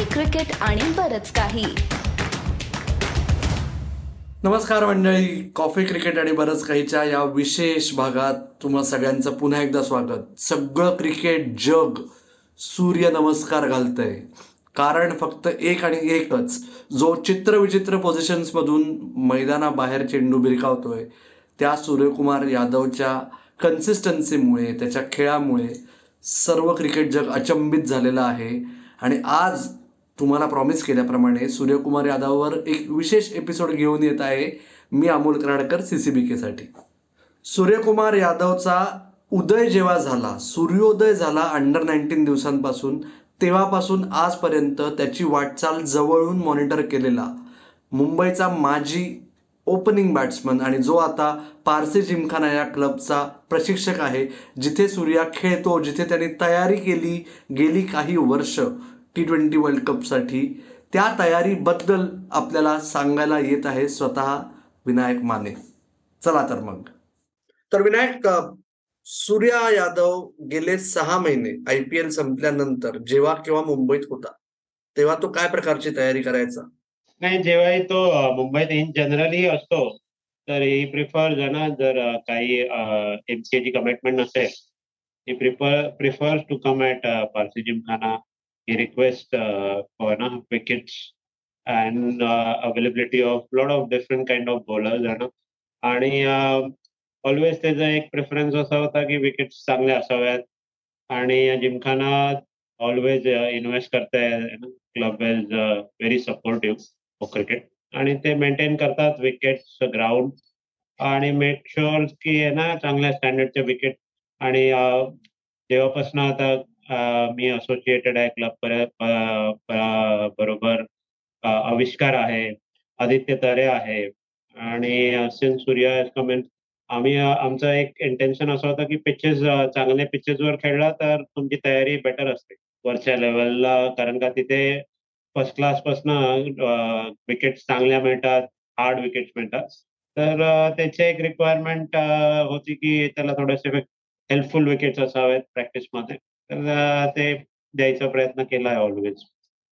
Coffee cricket आणि बरच काही. नमस्कार मंडळी. कॉफी क्रिकेट आणि बरंच काहीच्या या विशेष भागात तुम्हा सगळ्यांचं पुन्हा एकदा स्वागत. सगळं क्रिकेट जग सूर्य नमस्कार घालतंय. कारण फक्त एक आणि एकच जो चित्रविचित्र पोझिशन्समधून मैदानाबाहेर चेंडू भिरकावतोय त्या सूर्यकुमार यादवच्या कन्सिस्टन्सीमुळे त्याच्या खेळामुळे सर्व क्रिकेट जग अचंबित झालेलं आहे. आणि आज तुम्हाला प्रॉमिस केल्याप्रमाणे सूर्यकुमार यादववर एक विशेष एपिसोड घेऊन येत आहे मी Amol Karadkar C C B केसाठी Suryakumar यादवचा उदय जेव्हा झाला सूर्योदय झाला अंडर नाईन्टीन दिवसांपासून तेव्हापासून आजपर्यंत त्याची वाटचाल जवळून मॉनिटर केलेला. मुंबईचा माजी ओपनिंग बॅट्समन आणि जो आता पारसी जिमखाना या क्लबचा प्रशिक्षक आहे जिथे सूर्या खेळतो जिथे त्यांनी तयारी केली गेली काही वर्ष टी ट्वेंटी वर्ल्ड कपसाठी त्या तयारीबद्दल आपल्याला सांगायला येत आहे स्वतः विनायक माने. चला तर मग. तर विनायक सूर्या यादव गेले सहा महिने आय पी एल संपल्यानंतर जेव्हा केव्हा मुंबईत होता तेव्हा तो काय प्रकारची तयारी करायचा? नाही जेव्हाही तो मुंबईत इन जनरली असतो तर ही प्रिफर ना जर काही एमसीएची कमिटमेंट नसेल he prefer prefers to come at Parsi Gymkhana he request for ना wickets and availability of lot of different kind of bowlers ना आणि uh, ऑलवेज त्याचा एक प्रेफरन्स असा होता की विकेट्स चांगल्या असाव्यात. आणि जिमखाना ऑलवेज इन्व्हेस्ट uh, करताय club is very supportive for cricket आणि ते मेंटेन करतात विकेट्स ग्राउंड आणि मेक शुअर की आहे ना चांगल्या स्टँडर्डचे विकेट आणि uh, जेव्हापासून आता मी असोसिएटेड आहे क्लब बरोबर आविष्कार आहे आदित्य तरे आहे आणि सिन सूर्या कमेंट आम्ही आमचं एक इंटेन्शन असं होतं की पिचेस चांगल्या पिचेसवर खेळला तर तुमची तयारी बेटर असते वरच्या लेवलला कारण का तिथे फर्स्ट क्लास पासनं विकेट्स चांगल्या मिळतात हार्ड विकेट्स मिळतात. तर त्याची एक रिक्वायरमेंट होती की त्याला थोडेसे हेल्पफुल विकेट्स असावेत प्रॅक्टिसमध्ये तर ते द्यायचा प्रयत्न केला आहे ऑलवेज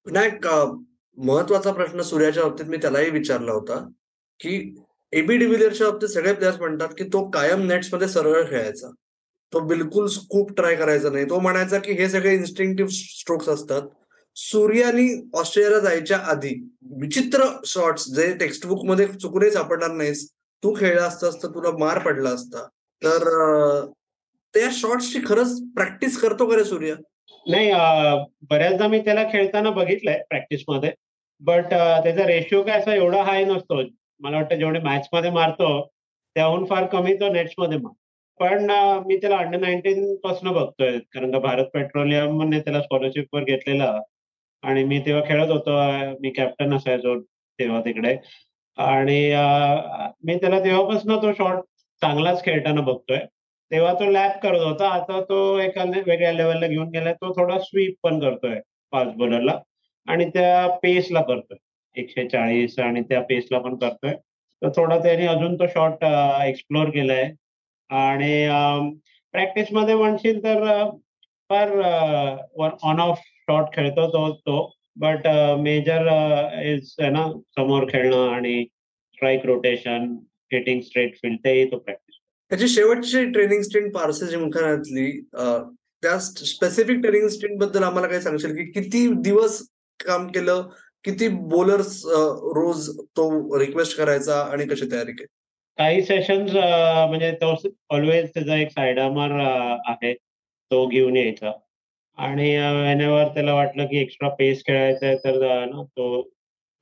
विनायक महत्त्वाचा प्रश्न सूर्याच्या बाबतीत मी त्यालाही विचारला होता की एबी डिव्हिलियरच्या बाबतीत सगळे प्लेयर्स म्हणतात की तो कायम नेट्समध्ये सरळ खेळायचा. तो बिलकुल स्कूप ट्राय करायचा नाही. तो म्हणायचा की हे सगळे इन्स्टिंक्टिव्ह स्ट्रोक्स असतात. सूर्यानी ऑस्ट्रेलियाला जायच्या आधी विचित्र शॉट्स जे टेक्स्टबुकमध्ये चुकूनही सापडणार नाहीस तू खेळला असतास तर तुला मार पडला असता. तर त्या शॉट्सची खरंच प्रॅक्टिस करतो का रे सूर्य? नाही बऱ्याचदा मी त्याला खेळताना बघितलंय प्रॅक्टिसमध्ये बट त्याचा रेशिओ काय असा एवढा हाय नसतो. मला वाटतं जेवढे मॅच मध्ये मारतो त्याहून फार कमी तो नेट्समध्ये मार. पण मी त्याला अंडर नाईन्टीन पासून बघतोय. कारण का भारत पेट्रोलियमने त्याला स्कॉलरशिप वर घेतलेला. आणि मी तेव्हा खेळत होतो. मी कॅप्टन असायचो तेव्हा तिकडे. आणि मी त्याला तेव्हापासून तो शॉट चांगलाच खेळताना बघतोय. तेव्हा तो लॅप करत होता. आता तो एका वेगळ्या लेवलला घेऊन गेलाय. तो थोडा स्वीप पण करतोय फास्ट बॉलरला आणि त्या पेसला करतोय. एकशे चाळीस आणि त्या पेसला पण करतोय. तर थोडा त्याने अजून तो शॉट एक्सप्लोअर केलाय. आणि प्रॅक्टिसमध्ये म्हणशील तर फार ऑन ऑफ शॉट खेळतो तो तो. बट मेजर इज ना समोर खेळणं आणि strike rotation hitting straight field तेही तो प्रॅक्टिस त्याची शेवटची ट्रेनिंग स्टेंट पारसी जिमखानातली त्या स्पेसिफिक ट्रेनिंग स्टेंटबद्दल आम्हाला काय सांगशील की किती दिवस काम केलं किती बॉलर्स रोज तो रिक्वेस्ट करायचा आणि कशी तयारी केली? काही सेशन्स म्हणजे तो ऑलवेज त्याचा एक सायडामार आहे तो घेऊन यायचा. आणि वेनेवर त्याला वाटलं की एक्स्ट्रा पेस खेळायचा आहे तर ना तो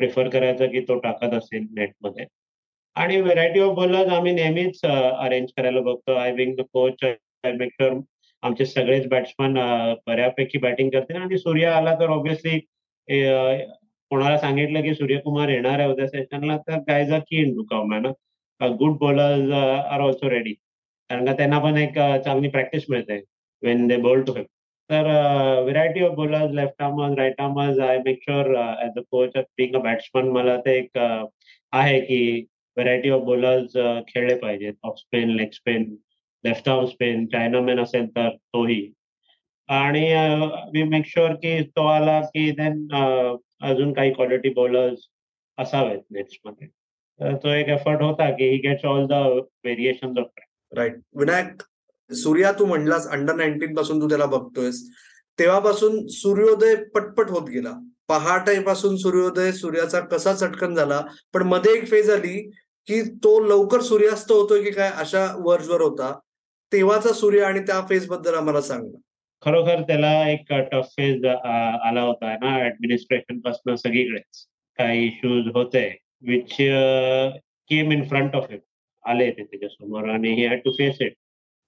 प्रिफर करायचा की तो टाकत असेल नेटमध्ये आणि व्हेरायटी ऑफ बॉलर्स आम्ही नेहमीच अरेंज करायला बघतो. I being the coach I make sure आमचे सगळेच बॅट्समन बऱ्यापैकी बॅटिंग करतील. आणि सूर्य आला तर ऑब्व्हियसली कोणाला सांगितलं की सूर्यकुमार येणार आहे उद्या सेशनला तर गायज अ की इन ना good bowlers are also ready कारण का त्यांना पण एक चांगली प्रॅक्टिस मिळते when they bowl to him तर variety of bowlers left armers right armers I make sure as a coach being a batsman मला ते एक आहे की व्हरायटी ऑफ बॉलर्स खेळले पाहिजेत. Off spin leg spin left arm spin chinaman असेल तर तोही. आणि वी मेक शुअर की तो आला की देन uh, अजून काही क्वालिटी बॉलर्स असावेत नेट्समध्ये तो एक एफर्ट होता की he gets all the variation of right Vinayak Surya तू म्हणलास अंडर नाईन्टीन पासून तू त्याला बघतोयस. तेव्हापासून सूर्योदय पटपट होत गेला. पहाटेपासून सूर्योदय सूर्याचा कसा चटकन झाला. पण मध्ये एक फेज आली की तो लवकर सूर्यास्त होतोय की काय अशा वर्जवर होता. तेव्हाचा सूर्य आणि त्या फेजबद्दल आम्हाला सांग खरोखर त्याला एक टफ फेज आला होता ना ऍडमिनिस्ट्रेशनपासून सगळीकडेच. काही इश्यूज होते which came in front of it आले ते त्याच्यासमोर आणि he had to face it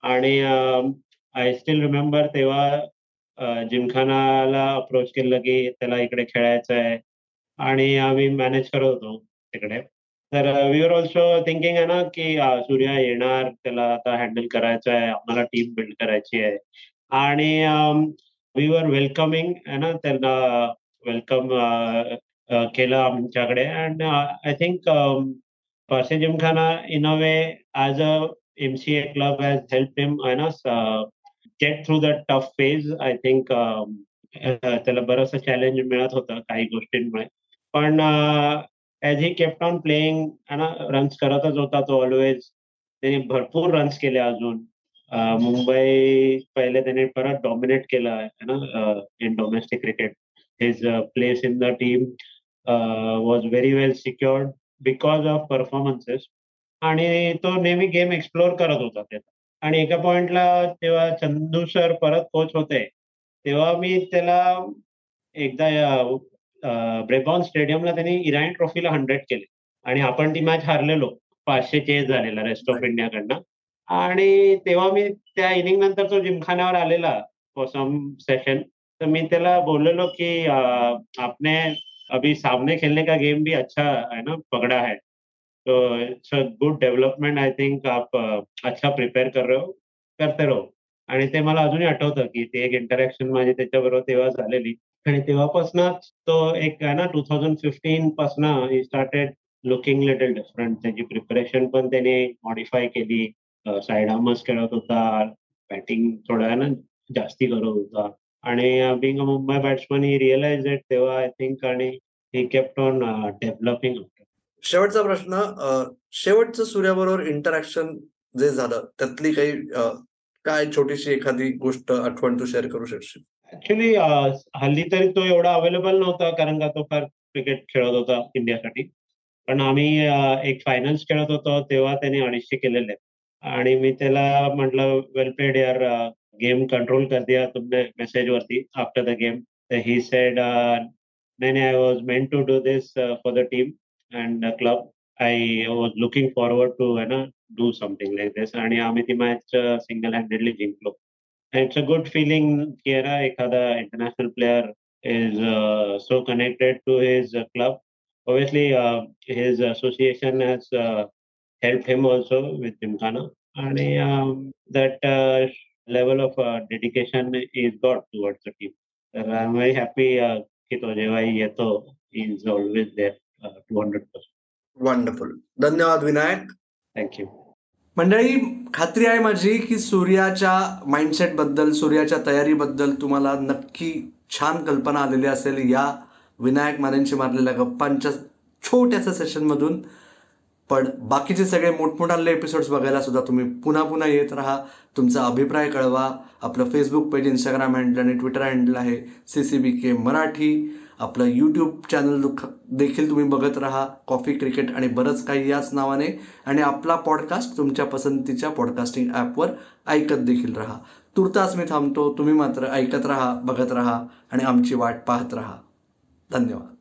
आणि आय स्टील रिमेंबर तेव्हा जिमखानाला अप्रोच केलं की त्याला इकडे खेळायचं आहे आणि आम्ही मॅनेज करत होतो तिकडे. तर वी आर ऑल्सो थिंकिंग आहे ना की uh, सूर्या येणार त्याला आता हँडल करायचं आहे आम्हाला टीम बिल्ड करायची आहे. आणि वी आर वेलकमिंग आहे ना त्यांना वेलकम uh, uh, केलं आमच्याकडे. And I think Parsee Gymkhana in a way as a M C A club has help him आहे ना get through the tough phase I think त्याला बरंचसं चॅलेंज मिळत होतं काही गोष्टींमुळे. पण as he kept on playing runs करतच होता तो ऑलवेज त्याने भरपूर रन्स केले अजून. मुंबई पहिले त्याने परत डॉमिनेट केलं आहे ना in domestic cricket his place in the team was very well secured because of performances आणि तो नेहमी गेम एक्सप्लोर करत होता त्याचा आणि एका पॉइंटला तेव्हा चंदू सर परत कोच होते. तेव्हा मी त्याला एकदा ब्रेबॉन स्टेडियमला त्यांनी इराणी ट्रॉफीला हंड्रेड केले. आणि आपण ती मॅच हारलेलो. पाचशे चेस झालेला रेस्ट ऑफ इंडियाकडनं. आणि तेव्हा मी त्या इनिंग नंतर तो जिमखान्यावर आलेला फॉर सम सेशन तर मी त्याला बोललेलो की आपने अभी सामने खेलने का गेम भी अच्छा है ना पगड़ा है. तो it's a good development I think आप अच्छा प्रिपेअर कर रहे हो करते रहो. आणि ते मला अजूनही आठवतं की ते एक इंटरॅक्शन माझी त्याच्याबरोबर तेव्हा झालेली. आणि तेव्हापासूनच तो एक आहे ना टू थाउजंड फिफ्टीन पासन he started looking little different त्याची प्रिपरेशन पण त्याने मॉडिफाय केली. साईड आमच खेळत होता. बॅटिंग थोडं ना जास्ती करत होता. आणि being a Mumbai batsman he realise it तेव्हा आय थिंक आणि ही केप्ट ऑन डेव्हलपिंग शेवटचा प्रश्न शेवटचं सूर्याबरोबर इंटरॅक्शन जे झालं त्यातली काही काय छोटीशी एखादी गोष्ट आठवण तू शेअर करू शकशील? ऍक्च्युली uh, हल्ली तरी तो एवढा अवेलेबल नव्हता कारण का तो फार क्रिकेट खेळत होता इंडियासाठी. पण आम्ही एक फायनल्स खेळत होतो तेव्हा त्याने अडीचशे केलेले. आणि मी त्याला म्हटलं वेल प्लेड यार गेम कंट्रोल कर दिया तुमने मेसेज वरती after the game he said नाही नाही I was meant to do this for the team and club I was looking forward to है ना डू समथिंग लाईक दिस आणि आम्ही ती मॅच सिंगल हँडेडली जिंकलो. it's a good feeling. Kiera, Ikada, international player, is uh, so connected to his uh, club. Obviously, uh, his association has uh, helped him also with Gymkhana. And um, that uh, level of uh, dedication he's got towards the team. I'm very happy uh, Kito is always there 200%. Wonderful. Dhanyawad Vinayak. Thank you. मंडळी खात्री आहे माझी की सूर्याच्या माइंडसेटबद्दल सूर्याच्या तयारीबद्दल तुम्हाला नक्की छान कल्पना आलेली असेल या विनायक मानेंशी मारलेल्या गप्पांच्या छोट्याशा सेशनमधून पण बाकीचे सगळे मोठमोठाले एपिसोड्स बघायला सुद्धा तुम्ही पुन्हा पुन्हा येत राहा. तुमचा अभिप्राय कळवा. आपलं फेसबुक पेज इंस्टाग्राम हँडल आणि ट्विटर हँडल आहे C C B K Marathi. आपलं यूट्यूब चॅनल देखील तुम्ही बघत राहा. कॉफी क्रिकेट आणि बरंच काही याच नावाने. आणि आपला पॉडकास्ट तुमच्या पसंतीच्या पॉडकास्टिंग ॲपवर ऐकत देखील राहा. तुर्तास मी थांबतो. तुम्ही मात्र ऐकत राहा बघत राहा आणि आमची वाट पाहत राहा. धन्यवाद.